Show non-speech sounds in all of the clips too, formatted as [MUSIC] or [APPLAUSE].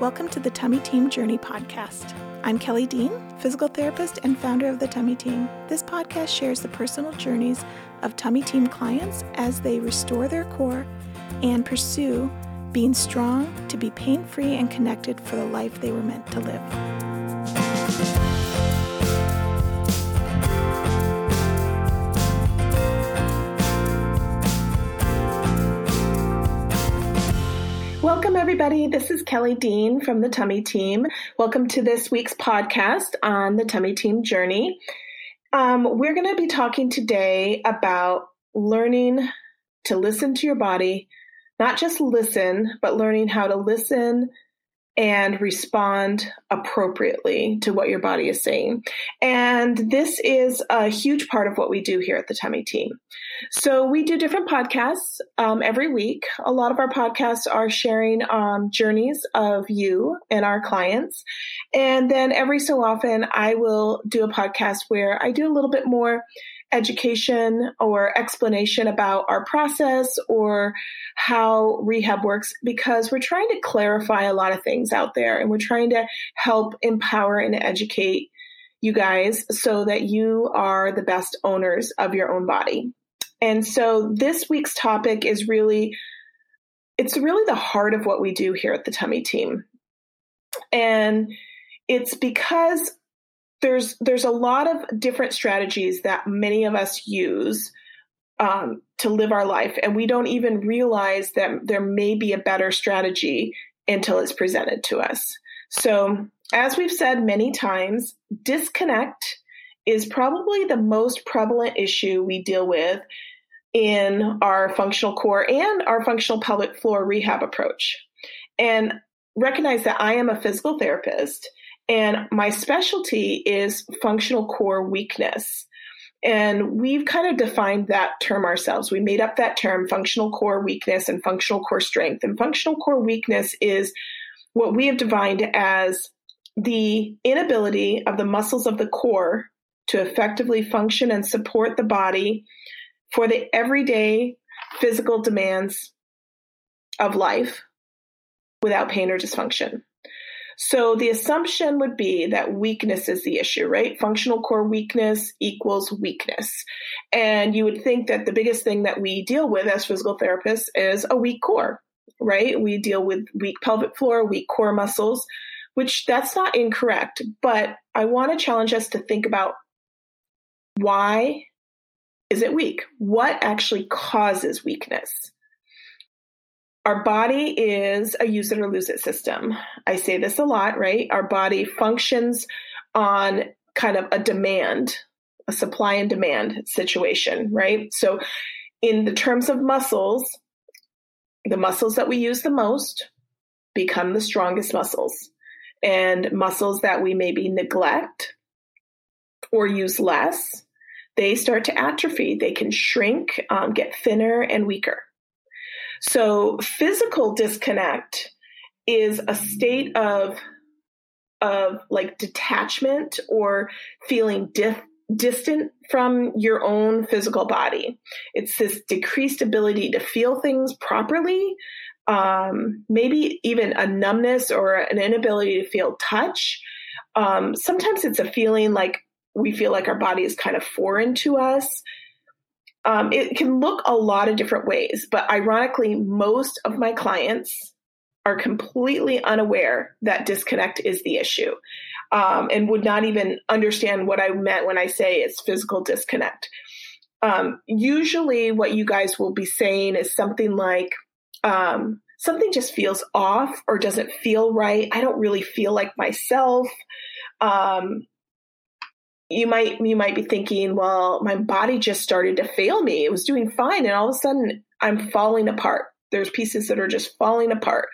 Welcome to the Tummy Team Journey podcast. I'm Kelly Dean, physical therapist and founder of the Tummy Team. This podcast shares the personal journeys of Tummy Team clients as they restore their core and pursue being strong to be pain free and connected for the life they were meant to live. Welcome, everybody. This is Kelly Dean from the Tummy Team. Welcome to this week's podcast on the Tummy Team journey. Um, we're going to be talking today about learning to listen to your body, not just listen, but learning how to listen and respond appropriately to what your body is saying. And this is a huge part of what we do here at the Tummy Team. So we do different podcasts um, every week. A lot of our podcasts are sharing um, journeys of you and our clients. And then every so often, I will do a podcast where I do a little bit more education or explanation about our process or how rehab works because we're trying to clarify a lot of things out there and we're trying to help empower and educate you guys so that you are the best owners of your own body. And so this week's topic is really it's really the heart of what we do here at the tummy team. And it's because there's there's a lot of different strategies that many of us use um, to live our life, and we don't even realize that there may be a better strategy until it's presented to us. So, as we've said many times, disconnect is probably the most prevalent issue we deal with in our functional core and our functional pelvic floor rehab approach. And recognize that I am a physical therapist and my specialty is functional core weakness. And we've kind of defined that term ourselves. We made up that term, functional core weakness and functional core strength. And functional core weakness is what we have defined as the inability of the muscles of the core to effectively function and support the body for the everyday physical demands of life without pain or dysfunction. So the assumption would be that weakness is the issue, right? Functional core weakness equals weakness. And you would think that the biggest thing that we deal with as physical therapists is a weak core, right? We deal with weak pelvic floor, weak core muscles, which that's not incorrect. But I want to challenge us to think about why is it weak? What actually causes weakness? Our body is a use it or lose it system. I say this a lot, right? Our body functions on kind of a demand, a supply and demand situation, right? So, in the terms of muscles, the muscles that we use the most become the strongest muscles. And muscles that we maybe neglect or use less, they start to atrophy. They can shrink, um, get thinner, and weaker. So physical disconnect is a state of of like detachment or feeling dif- distant from your own physical body. It's this decreased ability to feel things properly, um, maybe even a numbness or an inability to feel touch. Um, sometimes it's a feeling like we feel like our body is kind of foreign to us. Um, it can look a lot of different ways, but ironically, most of my clients are completely unaware that disconnect is the issue um, and would not even understand what I meant when I say it's physical disconnect. Um, usually, what you guys will be saying is something like, um, something just feels off or doesn't feel right. I don't really feel like myself. Um, you might you might be thinking, well, my body just started to fail me. It was doing fine, and all of a sudden I'm falling apart. There's pieces that are just falling apart.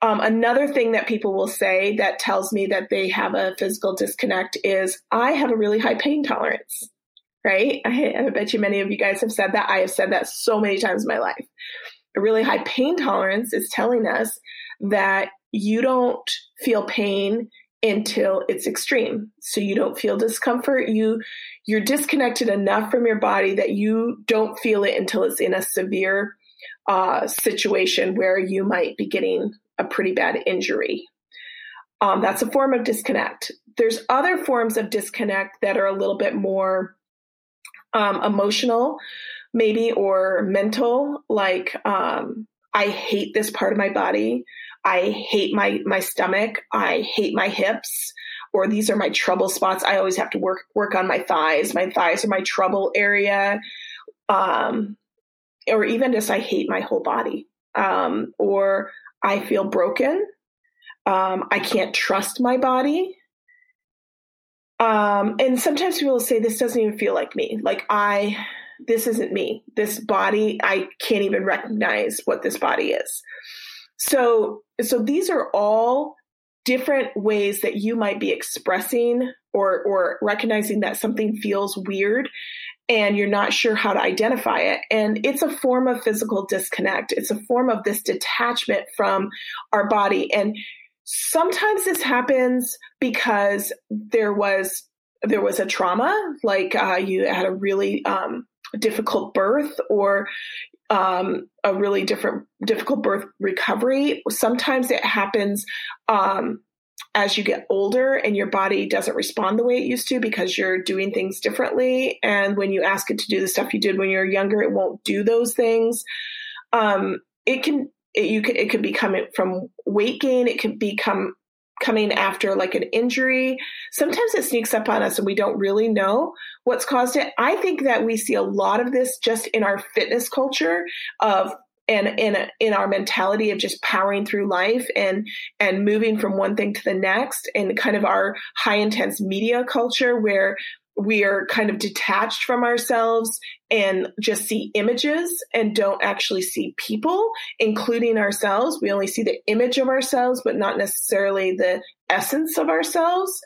Um, another thing that people will say that tells me that they have a physical disconnect is I have a really high pain tolerance. Right? I, I bet you many of you guys have said that. I have said that so many times in my life. A really high pain tolerance is telling us that you don't feel pain until it's extreme. So you don't feel discomfort. You you're disconnected enough from your body that you don't feel it until it's in a severe uh, situation where you might be getting a pretty bad injury. Um, that's a form of disconnect. There's other forms of disconnect that are a little bit more um, emotional, maybe, or mental, like um, I hate this part of my body. I hate my my stomach. I hate my hips or these are my trouble spots. I always have to work work on my thighs. My thighs are my trouble area. Um, or even just I hate my whole body. Um, or I feel broken. Um, I can't trust my body. Um, and sometimes people say this doesn't even feel like me. Like I, this isn't me. This body, I can't even recognize what this body is. So, so these are all different ways that you might be expressing or or recognizing that something feels weird and you're not sure how to identify it. And it's a form of physical disconnect. It's a form of this detachment from our body. And sometimes this happens because there was there was a trauma like uh, you had a really um, difficult birth or um, a really different difficult birth recovery. Sometimes it happens um, as you get older and your body doesn't respond the way it used to because you're doing things differently. And when you ask it to do the stuff you did when you were younger, it won't do those things. Um, it can it, you could it could be coming from weight gain. It could become coming after like an injury. Sometimes it sneaks up on us and we don't really know what's caused it. I think that we see a lot of this just in our fitness culture of and in in our mentality of just powering through life and and moving from one thing to the next and kind of our high intense media culture where we are kind of detached from ourselves and just see images and don't actually see people, including ourselves. We only see the image of ourselves, but not necessarily the essence of ourselves.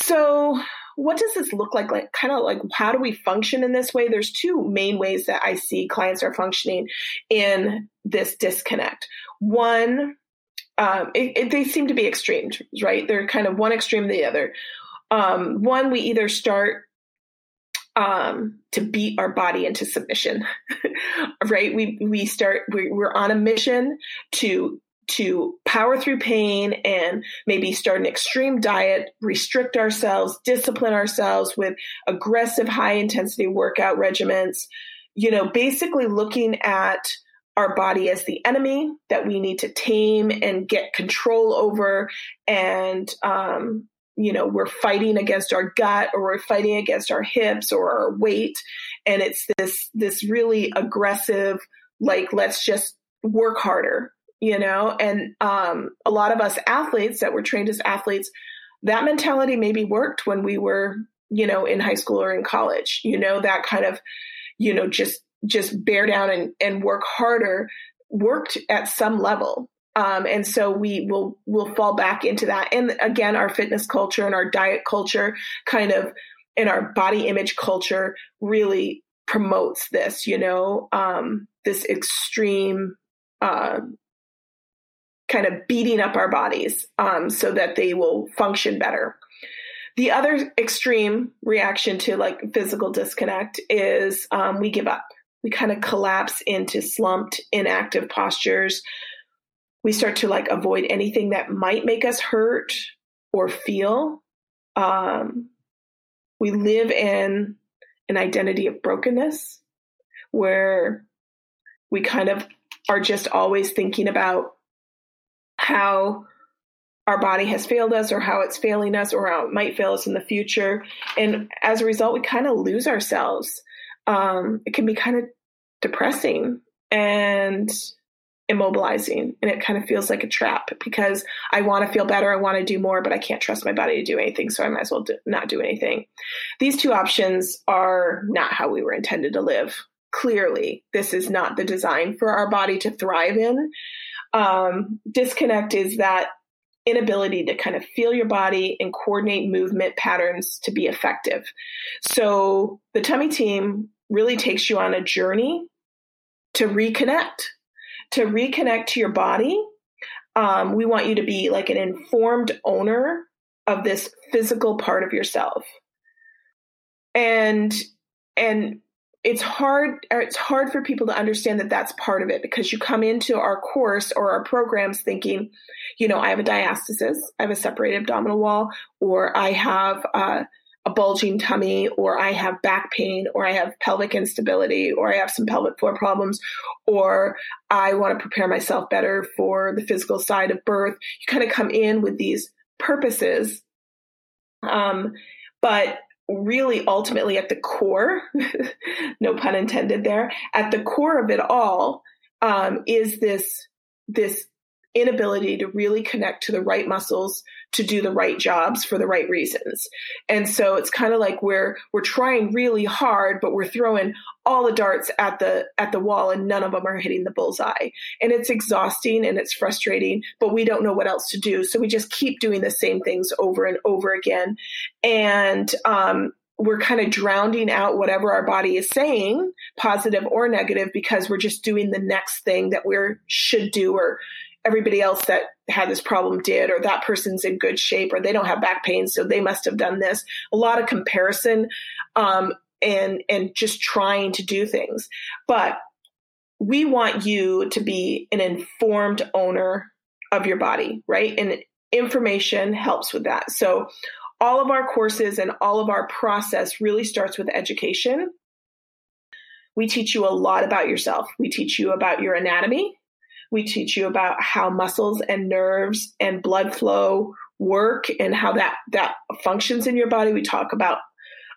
So, what does this look like? Like, kind of like, how do we function in this way? There's two main ways that I see clients are functioning in this disconnect. One, um, it, it, they seem to be extremes, right? They're kind of one extreme to the other um, one, we either start um, to beat our body into submission, [LAUGHS] right? We we start we, we're on a mission to to power through pain and maybe start an extreme diet, restrict ourselves, discipline ourselves with aggressive high intensity workout regimens. You know, basically looking at our body as the enemy that we need to tame and get control over and um, you know we're fighting against our gut or we're fighting against our hips or our weight. And it's this this really aggressive like let's just work harder you know? And um, a lot of us athletes that were trained as athletes that mentality maybe worked when we were you know in high school or in college you know? That kind of you know just just bear down and, and work harder worked at some level um, and so we will will fall back into that. And again, our fitness culture and our diet culture kind of and our body image culture really promotes this, you know, um, this extreme uh, kind of beating up our bodies um, so that they will function better. The other extreme reaction to like physical disconnect is um, we give up. We kind of collapse into slumped, inactive postures we start to like avoid anything that might make us hurt or feel. Um, we live in an identity of brokenness where we kind of are just always thinking about how our body has failed us or how it's failing us or how it might fail us in the future. And as a result, we kind of lose ourselves. Um, it can be kind of depressing. And immobilizing and it kind of feels like a trap because I want to feel better, I want to do more, but I can't trust my body to do anything, so I might as well do, not do anything. These two options are not how we were intended to live. Clearly, this is not the design for our body to thrive in. Um, disconnect is that inability to kind of feel your body and coordinate movement patterns to be effective. So the tummy team really takes you on a journey to reconnect to reconnect to your body, um, we want you to be like an informed owner of this physical part of yourself. And and it's hard it's hard for people to understand that that's part of it because you come into our course or our programs thinking you know i have a diastasis i have a separated abdominal wall or i have uh, a bulging tummy or i have back pain or i have pelvic instability or i have some pelvic floor problems or i want to prepare myself better for the physical side of birth. You kind of come in with these purposes. Um, but really ultimately at the core, [LAUGHS] no pun intended there, at the core of it all um, is this this inability to really connect to the right muscles to do the right jobs for the right reasons. And so it's kind of like we're we're trying really hard but we're throwing all the darts at the at the wall and none of them are hitting the bullseye. And it's exhausting and it's frustrating, but we don't know what else to do. So we just keep doing the same things over and over again. And um we're kind of drowning out whatever our body is saying, positive or negative, because we're just doing the next thing that we should do or everybody else that had this problem did, or that person's in good shape, or they don't have back pain, so they must have done this. A lot of comparison um, and and just trying to do things. But we want you to be an informed owner of your body, right? And information helps with that. So all of our courses and all of our process really starts with education. We teach you a lot about yourself. We teach you about your anatomy. We teach you about how muscles and nerves and blood flow work and how that that functions in your body. We talk about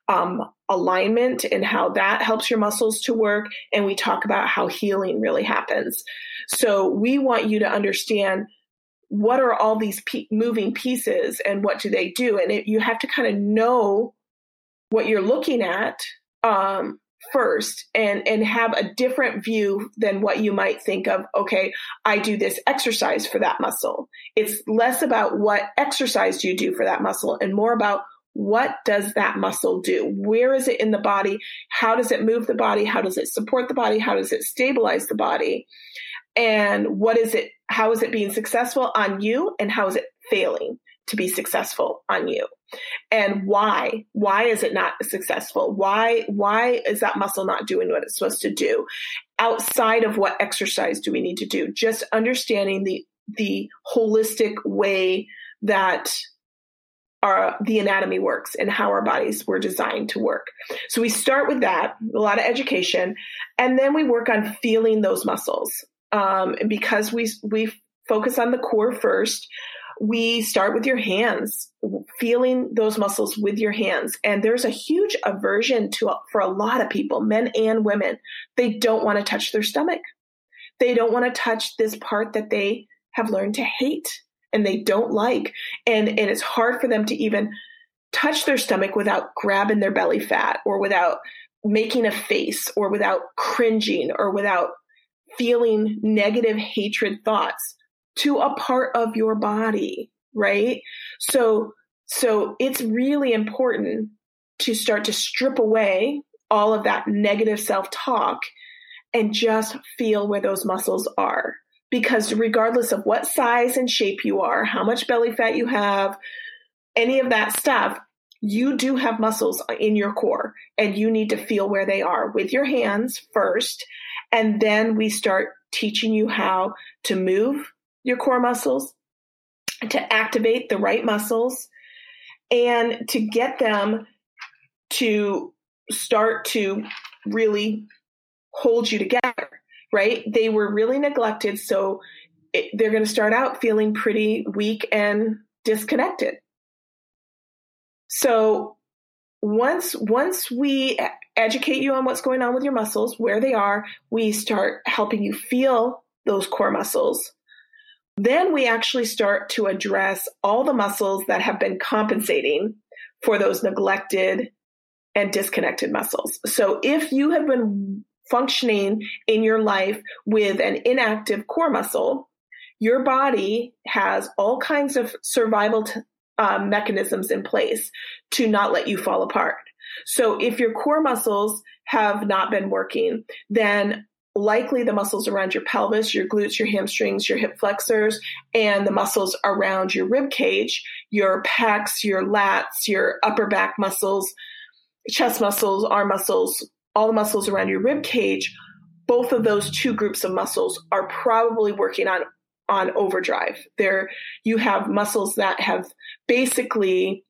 um, alignment and how that helps your muscles to work, and we talk about how healing really happens. So we want you to understand what are all these moving pieces and what do they do, and it, you have to kind of know what you're looking at um, first and and have a different view than what you might think of okay i do this exercise for that muscle. It's less about what exercise do you do for that muscle and more about what does that muscle do? Where is it in the body? How does it move the body? How does it support the body? How does it stabilize the body? And what is it how is it being successful on you and how is it failing to be successful on you. And why? Why is it not successful? Why why is that muscle not doing what it's supposed to do? Outside of what exercise do we need to do? Just understanding the the holistic way that our the anatomy works and how our bodies were designed to work. So we start with that a lot of education and then we work on feeling those muscles. Um, because we we focus on the core first we start with your hands, feeling those muscles with your hands. And there's a huge aversion to for a lot of people, men and women. They don't want to touch their stomach. They don't want to touch this part that they have learned to hate and they don't like. And and it's hard for them to even touch their stomach without grabbing their belly fat or without making a face or without cringing or without feeling negative hatred thoughts to a part of your body, right? So, so it's really important to start to strip away all of that negative self talk and just feel where those muscles are. Because regardless of what size and shape you are, how much belly fat you have, any of that stuff, you do have muscles in your core and you need to feel where they are with your hands first. And then we start teaching you how to move your core muscles, to activate the right muscles, and to get them to start to really hold you together, right? They were really neglected. So it, they're going to start out feeling pretty weak and disconnected. So once once we educate you on what's going on with your muscles, where they are, we start helping you feel those core muscles then we actually start to address all the muscles that have been compensating for those neglected and disconnected muscles. So if you have been functioning in your life with an inactive core muscle, your body has all kinds of survival t- uh, mechanisms in place to not let you fall apart. So if your core muscles have not been working, then likely the muscles around your pelvis, your glutes, your hamstrings, your hip flexors, and the muscles around your rib cage, your pecs, your lats, your upper back muscles, chest muscles, arm muscles, all the muscles around your rib cage, both of those two groups of muscles are probably working on on overdrive. There you have muscles that have basically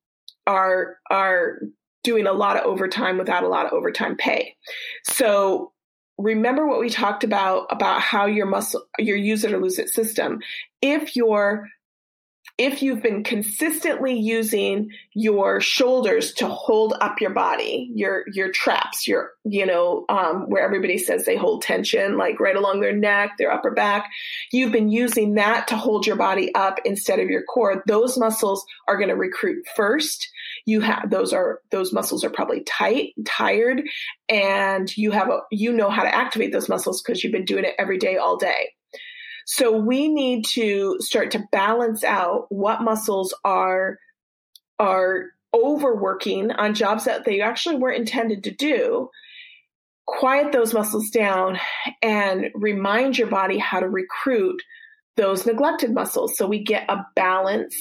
are are doing a lot of overtime without a lot of overtime pay. So remember what we talked about about how your muscle your use it or lose it system. If your if you've been consistently using your shoulders to hold up your body, your your traps, your you know um, where everybody says they hold tension, like right along their neck, their upper back, you've been using that to hold your body up instead of your core. Those muscles are going to recruit first. You have those are those muscles are probably tight, tired, and you have a you know how to activate those muscles because you've been doing it every day, all day. So we need to start to balance out what muscles are are overworking on jobs that they actually weren't intended to do. Quiet those muscles down and remind your body how to recruit those neglected muscles so we get a balance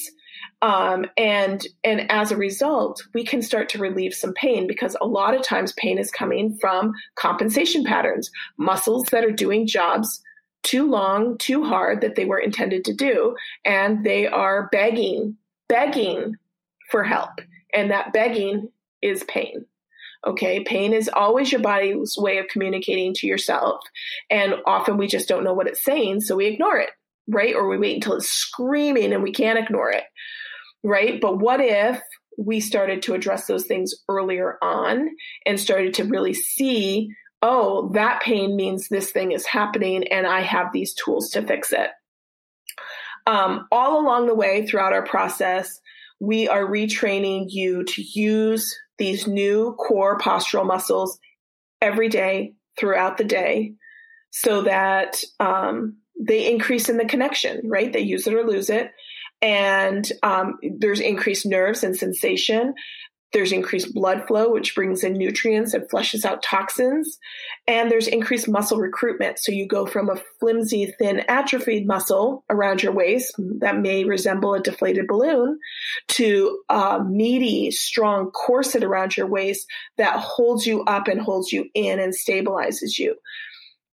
um, and and as a result we can start to relieve some pain because a lot of times pain is coming from compensation patterns muscles that are doing jobs too long, too hard that they were intended to do. And they are begging, begging for help. And that begging is pain. Okay. Pain is always your body's way of communicating to yourself. And often we just don't know what it's saying. So we ignore it, right? Or we wait until it's screaming and we can't ignore it, right? But what if we started to address those things earlier on and started to really see oh, that pain means this thing is happening and I have these tools to fix it. Um, all along the way throughout our process, we are retraining you to use these new core postural muscles every day throughout the day so that um, they increase in the connection, right? They use it or lose it. And um, there's increased nerves and sensation. There's increased blood flow, which brings in nutrients and flushes out toxins. And there's increased muscle recruitment. So you go from a flimsy, thin, atrophied muscle around your waist that may resemble a deflated balloon to a meaty, strong corset around your waist that holds you up and holds you in and stabilizes you.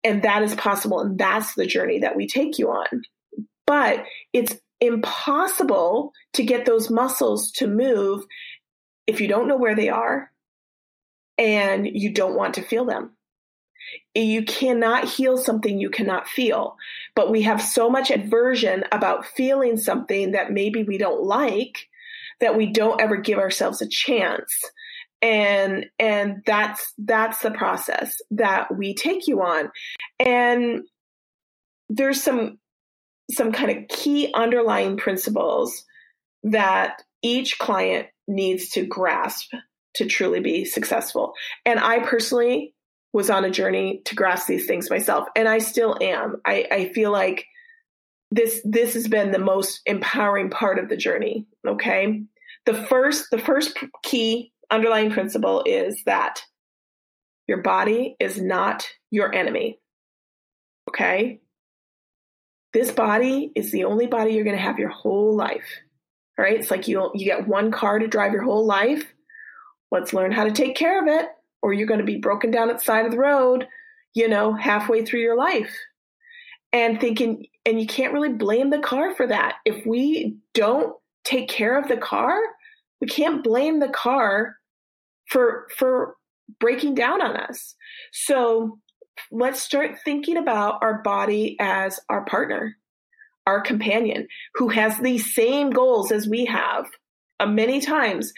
And that is possible. And that's the journey that we take you on. But it's impossible to get those muscles to move if you don't know where they are and you don't want to feel them. You cannot heal something you cannot feel. But we have so much aversion about feeling something that maybe we don't like that we don't ever give ourselves a chance. And and that's that's the process that we take you on. And there's some some kind of key underlying principles that each client needs to grasp to truly be successful. And I personally was on a journey to grasp these things myself, and I still am. I, I feel like this this has been the most empowering part of the journey. Okay, the first the first key underlying principle is that your body is not your enemy. Okay, this body is the only body you're going to have your whole life right? It's like you you get one car to drive your whole life. Let's learn how to take care of it, or you're going to be broken down at the side of the road, you know, halfway through your life. And thinking, and you can't really blame the car for that. If we don't take care of the car, we can't blame the car for for breaking down on us. So let's start thinking about our body as our partner our companion who has the same goals as we have uh, many times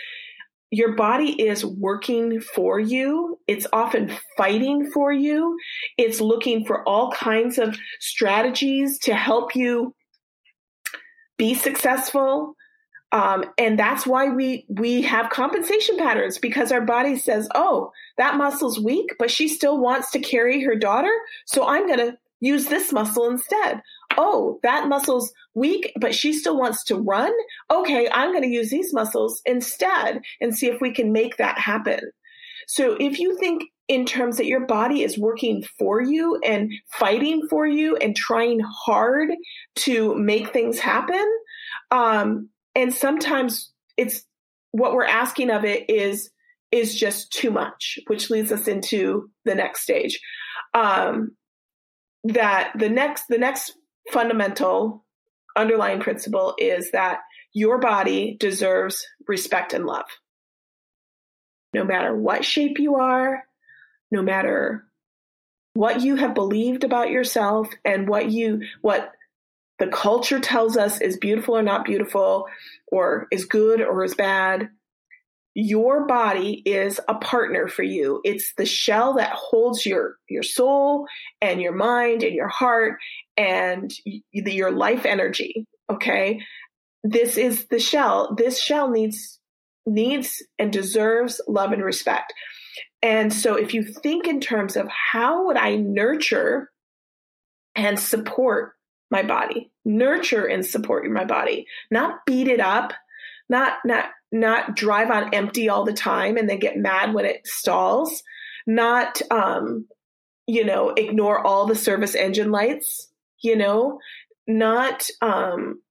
your body is working for you. It's often fighting for you. It's looking for all kinds of strategies to help you be successful. Um, and that's why we we have compensation patterns because our body says, "Oh, that muscle's weak, but she still wants to carry her daughter, so I'm going to use this muscle instead oh, that muscle's weak, but she still wants to run. Okay, I'm going to use these muscles instead and see if we can make that happen. So if you think in terms that your body is working for you and fighting for you and trying hard to make things happen, um, and sometimes it's what we're asking of it is is just too much, which leads us into the next stage. Um, that the next the next fundamental underlying principle is that your body deserves respect and love. No matter what shape you are, no matter what you have believed about yourself and what you what the culture tells us is beautiful or not beautiful or is good or is bad your body is a partner for you it's the shell that holds your your soul and your mind and your heart and your life energy okay? This is the shell. This shell needs needs and deserves love and respect. And so if you think in terms of how would i nurture and support my body nurture and support my body not beat it up not not not drive on empty all the time and then get mad when it stalls, not, um, you know, ignore all the service engine lights, you know, not, um,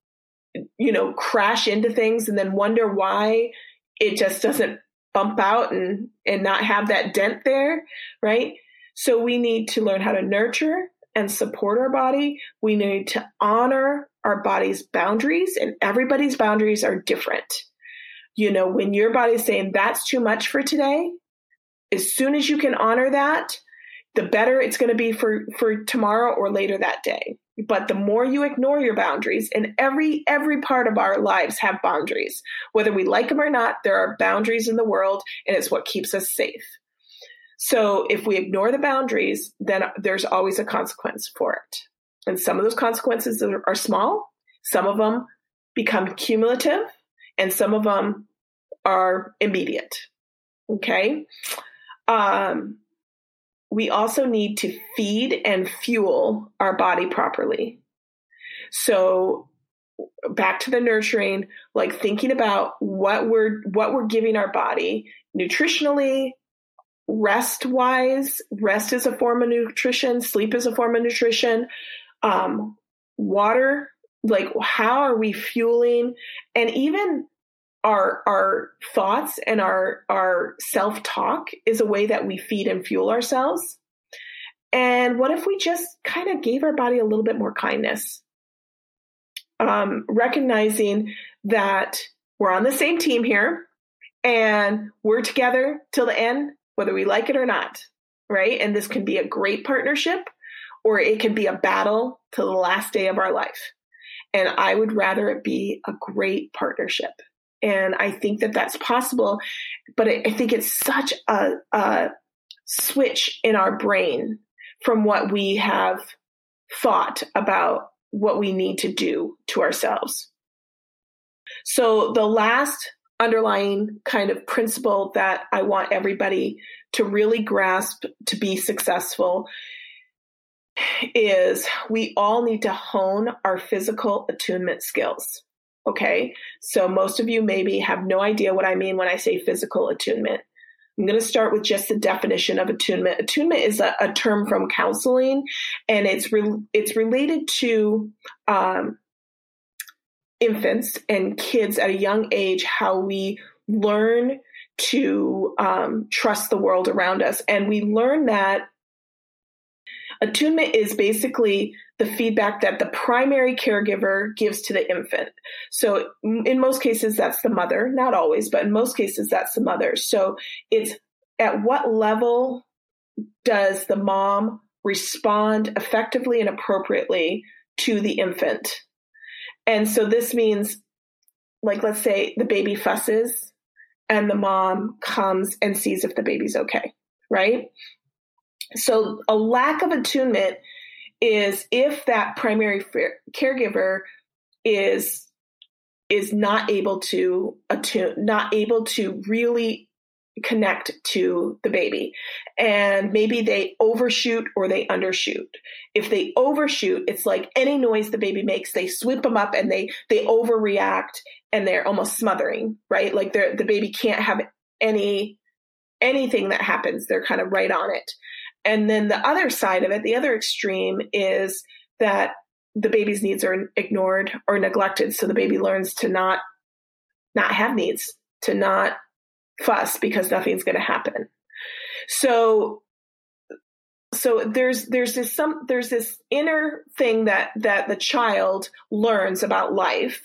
you know, crash into things and then wonder why it just doesn't bump out and, and not have that dent there, right? So we need to learn how to nurture and support our body. We need to honor our body's boundaries, and everybody's boundaries are different. You know, when your body's saying that's too much for today, as soon as you can honor that, the better it's going to be for for tomorrow or later that day. But the more you ignore your boundaries, and every every part of our lives have boundaries, whether we like them or not, there are boundaries in the world, and it's what keeps us safe. So if we ignore the boundaries, then there's always a consequence for it. And some of those consequences are, small, some of them become cumulative, and some of them are immediate. Okay. Um, we also need to feed and fuel our body properly. So back to the nurturing, like thinking about what we're what we're giving our body nutritionally, rest wise. Rest is a form of nutrition. Sleep is a form of nutrition. Um, water like how are we fueling and even our our thoughts and our our self-talk is a way that we feed and fuel ourselves. And what if we just kind of gave our body a little bit more kindness? Um, recognizing that we're on the same team here and we're together till the end whether we like it or not right? And this can be a great partnership or it can be a battle till the last day of our life. And I would rather it be a great partnership. And I think that that's possible, but I, think it's such a, a switch in our brain from what we have thought about what we need to do to ourselves. So the last underlying kind of principle that I want everybody to really grasp to be successful is we all need to hone our physical attunement skills. Okay. So most of you maybe have no idea what I mean when I say physical attunement. I'm going to start with just the definition of attunement. Attunement is a, a term from counseling, and it's re- it's related to um, infants and kids at a young age how we learn to um, trust the world around us, and we learn that Attunement is basically the feedback that the primary caregiver gives to the infant. So in most cases, that's the mother, not always, but in most cases, that's the mother. So it's at what level does the mom respond effectively and appropriately to the infant? And so this means, like, let's say the baby fusses and the mom comes and sees if the baby's okay, right? So a lack of attunement is if that primary caregiver is is not able to attune, not able to really connect to the baby. And maybe they overshoot or they undershoot. If they overshoot, it's like any noise the baby makes, they sweep them up and they they overreact and they're almost smothering, right? Like the baby can't have any anything that happens. They're kind of right on it. And then the other side of it, the other extreme is that the baby's needs are ignored or neglected. So the baby learns to not not have needs, to not fuss because nothing's going to happen. So so there's there's this some there's this inner thing that that the child learns about life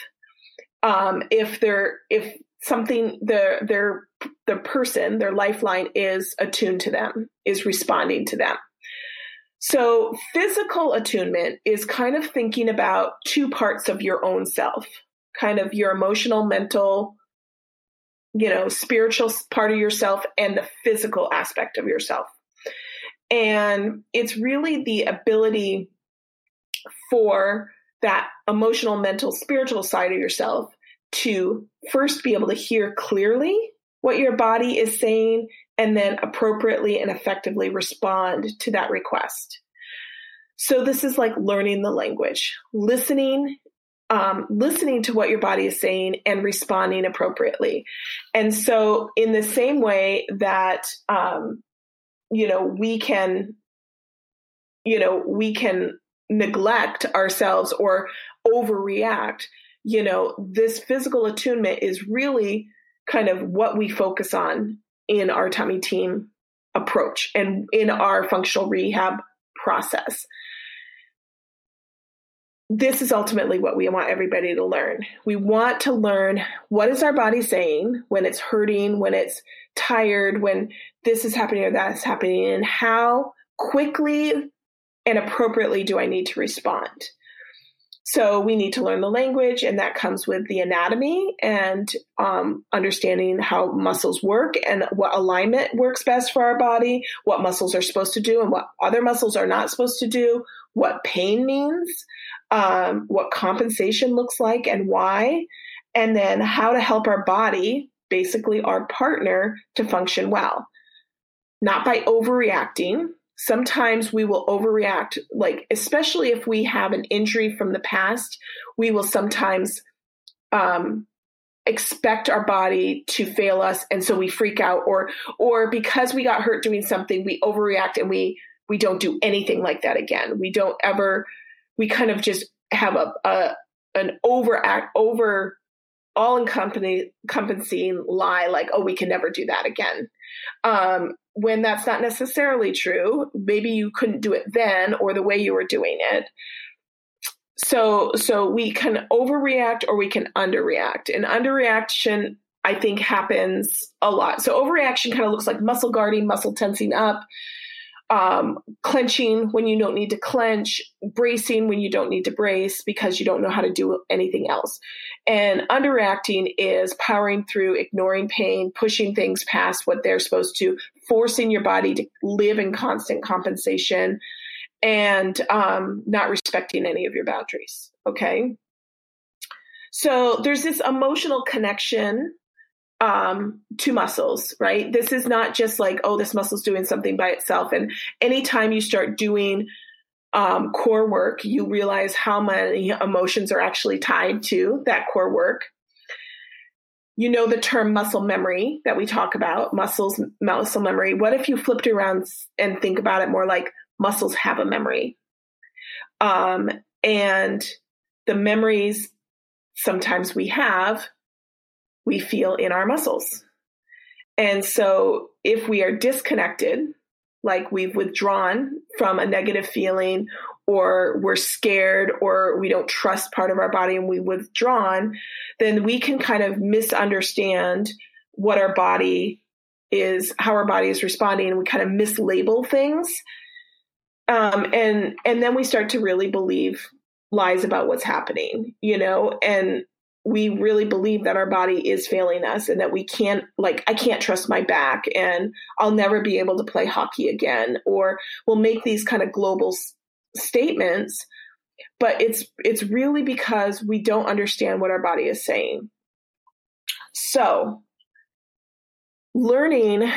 um, if they're if something the their the person their lifeline is attuned to them is responding to them. So physical attunement is kind of thinking about two parts of your own self kind of your emotional mental you know spiritual part of yourself and the physical aspect of yourself. And it's really the ability for that emotional, mental, spiritual side of yourself to first be able to hear clearly what your body is saying and then appropriately and effectively respond to that request. So this is like learning the language, listening, um, listening to what your body is saying and responding appropriately. And so in the same way that um, you know, we can, you know, we can neglect ourselves or overreact. You know, this physical attunement is really kind of what we focus on in our tummy team approach and in our functional rehab process. This is ultimately what we want everybody to learn. We want to learn what is our body saying when it's hurting, when it's tired, when this is happening or that's happening, and how quickly and appropriately do I need to respond? So we need to learn the language, and that comes with the anatomy and um, understanding how muscles work and what alignment works best for our body, what muscles are supposed to do and what other muscles are not supposed to do, what pain means, um, what compensation looks like and why, and then how to help our body, basically our partner, to function well not by overreacting. Sometimes we will overreact, like, especially if we have an injury from the past, we will sometimes um, expect our body to fail us and so we freak out or or because we got hurt doing something we overreact and we we don't do anything like that again. We don't ever we kind of just have a, a an overact over all encompassing lie like oh we can never do that again. Um, when that's not necessarily true. Maybe you couldn't do it then or the way you were doing it. So so we can overreact or we can underreact. And underreaction I think happens a lot. So overreaction kind of looks like muscle guarding, muscle tensing up, um, clenching when you don't need to clench, bracing when you don't need to brace because you don't know how to do anything else. And underacting is powering through, ignoring pain, pushing things past what they're supposed to, forcing your body to live in constant compensation, and um, not respecting any of your boundaries. Okay. So there's this emotional connection um, to muscles, right? This is not just like, oh, this muscle's doing something by itself. And anytime you start doing um, core work, you realize how many emotions are actually tied to that core work. You know the term muscle memory that we talk about, muscles, muscle memory. What if you flipped around and think about it more like muscles have a memory? Um, and the memories sometimes we have we feel in our muscles. And so if we are disconnected, like we've withdrawn from a negative feeling, or we're scared, or we don't trust part of our body and we withdrawn, then we can kind of misunderstand what our body is, how our body is responding, and we kind of mislabel things. Um, and and then we start to really believe lies about what's happening, you know, and we really believe that our body is failing us and that we can't like i can't trust my back and i'll never be able to play hockey again or we'll make these kind of global s- statements but it's it's really because we don't understand what our body is saying. So learning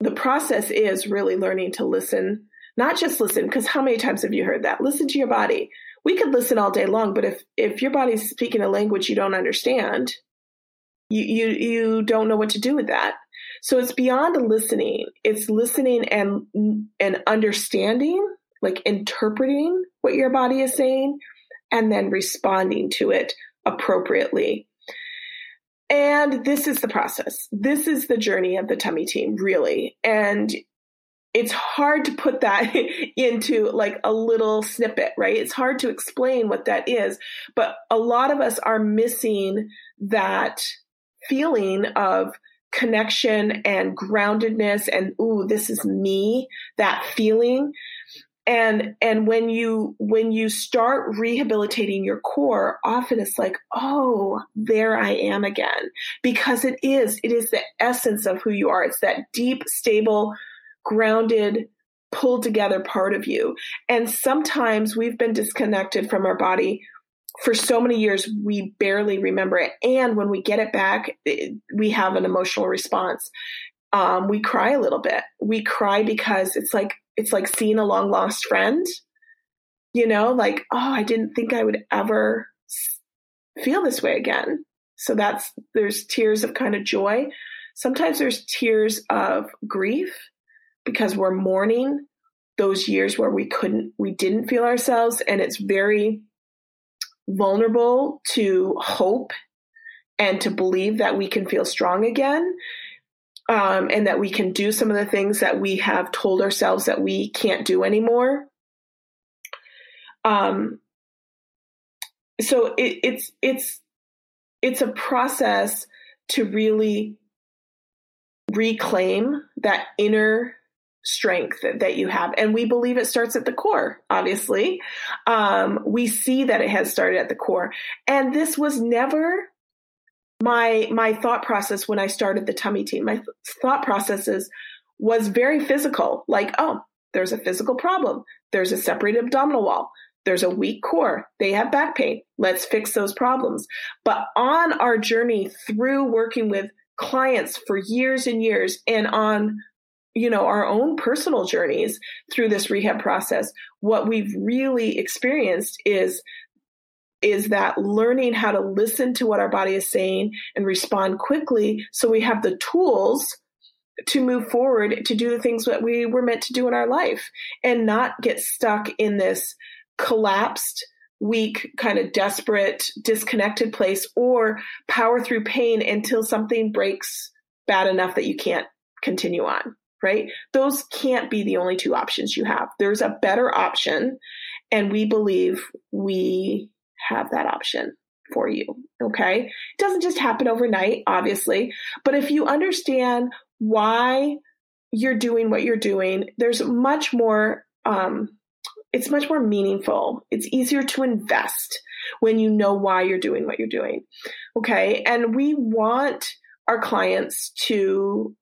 the process is really learning to listen not just listen because how many times have you heard that? Listen to your body we could listen all day long, but if if your body's speaking a language you don't understand, you you you don't know what to do with that. So it's beyond listening. It's listening and and understanding, like interpreting what your body is saying and then responding to it appropriately. And this is the process. This is the journey of the tummy team, really. And it's hard to put that [LAUGHS] into like a little snippet, right? It's hard to explain what that is, but a lot of us are missing that feeling of connection and groundedness and ooh this is me that feeling and and when you when you start rehabilitating your core often it's like oh there i am again because it is it is the essence of who you are it's that deep stable grounded pulled together part of you. And sometimes we've been disconnected from our body for so many years we barely remember it. And when we get it back it, we have an emotional response. Um, we cry a little bit. We cry because it's like it's like seeing a long lost friend. You know like oh i didn't think i would ever feel this way again. So that's there's tears of kind of joy. Sometimes there's tears of grief because we're mourning those years where we couldn't we didn't feel ourselves and it's very vulnerable to hope and to believe that we can feel strong again um, and that we can do some of the things that we have told ourselves that we can't do anymore. Um, so it, it's it's it's a process to really reclaim that inner strength that, you have. And we believe it starts at the core, obviously. Um, we see that it has started at the core. And this was never my my thought process when I started the tummy team. My th- thought processes was very physical, like, oh, there's a physical problem. There's a separated abdominal wall. There's a weak core. They have back pain. Let's fix those problems. But on our journey through working with clients for years and years and on you know our own personal journeys through this rehab process what we've really experienced is is that learning how to listen to what our body is saying and respond quickly. So we have the tools to move forward to do the things that we were meant to do in our life and not get stuck in this collapsed weak kind of desperate disconnected place or power through pain until something breaks bad enough that you can't continue on right those can't be the only two options you have there's a better option and we believe we have that option for you. Okay. It doesn't just happen overnight, obviously, but if you understand why you're doing what you're doing, there's much more, um, it's much more meaningful. It's easier to invest when you know why you're doing what you're doing. Okay. And we want our clients to,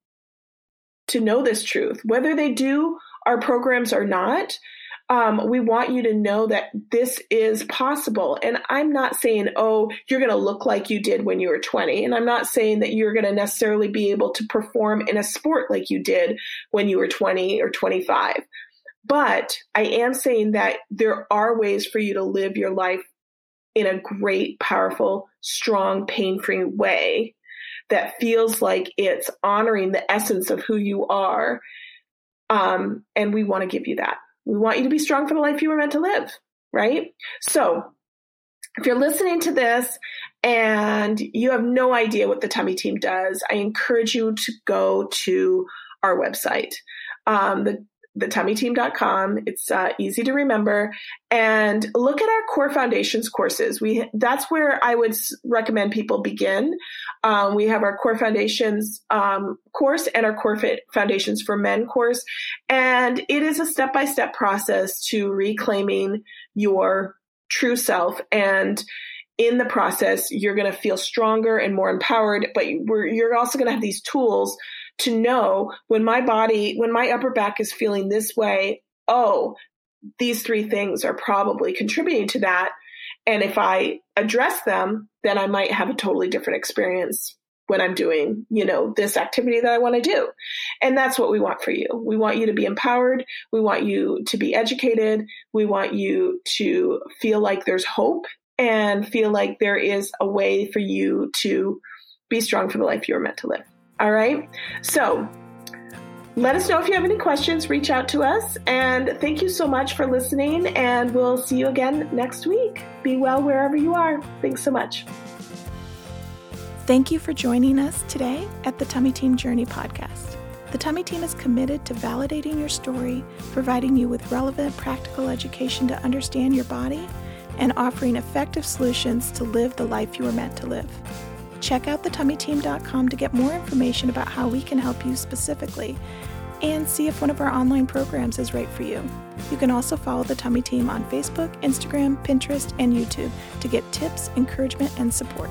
to know this truth, whether they do our programs or not um, we want you to know that this is possible. And I'm not saying, oh, you're going to look like you did when you were 20. And I'm not saying that you're going to necessarily be able to perform in a sport like you did when you were 20 or 25. But I am saying that there are ways for you to live your life in a great, powerful, strong, pain free way that feels like it's honoring the essence of who you are. Um, and we want to give you that. We want you to be strong for the life you were meant to live, right? So, if you're listening to this and you have no idea what the Tummy Team does, I encourage you to go to our website. Um, the thetummyteam.com. It's uh, easy to remember. And look at our core foundations courses. We that's where I would recommend people begin. Um, we have our core foundations um, course and our core foundations for men course, and it is a step by step process to reclaiming your true self and in the process, you're going to feel stronger and more empowered, but you're also going to have these tools to know when my body, when my upper back is feeling this way, oh, these three things are probably contributing to that. And if I address them, then I might have a totally different experience when I'm doing, you know, this activity that I want to do. And that's what we want for you. We want you to be empowered. We want you to be educated. We want you to feel like there's hope and feel like there is a way for you to be strong for the life you're meant to live. All right. So let us know if you have any questions. Reach out to us. And thank you so much for listening. And we'll see you again next week. Be well wherever you are. Thanks so much. Thank you for joining us today at the Tummy Team Journey podcast. The Tummy Team is committed to validating your story, providing you with relevant practical education to understand your body, and offering effective solutions to live the life you are meant to live. Check out thetummyteam.com to get more information about how we can help you specifically and see if one of our online programs is right for you. You can also follow the Tummy Team on Facebook, Instagram, Pinterest, and YouTube to get tips, encouragement, and support.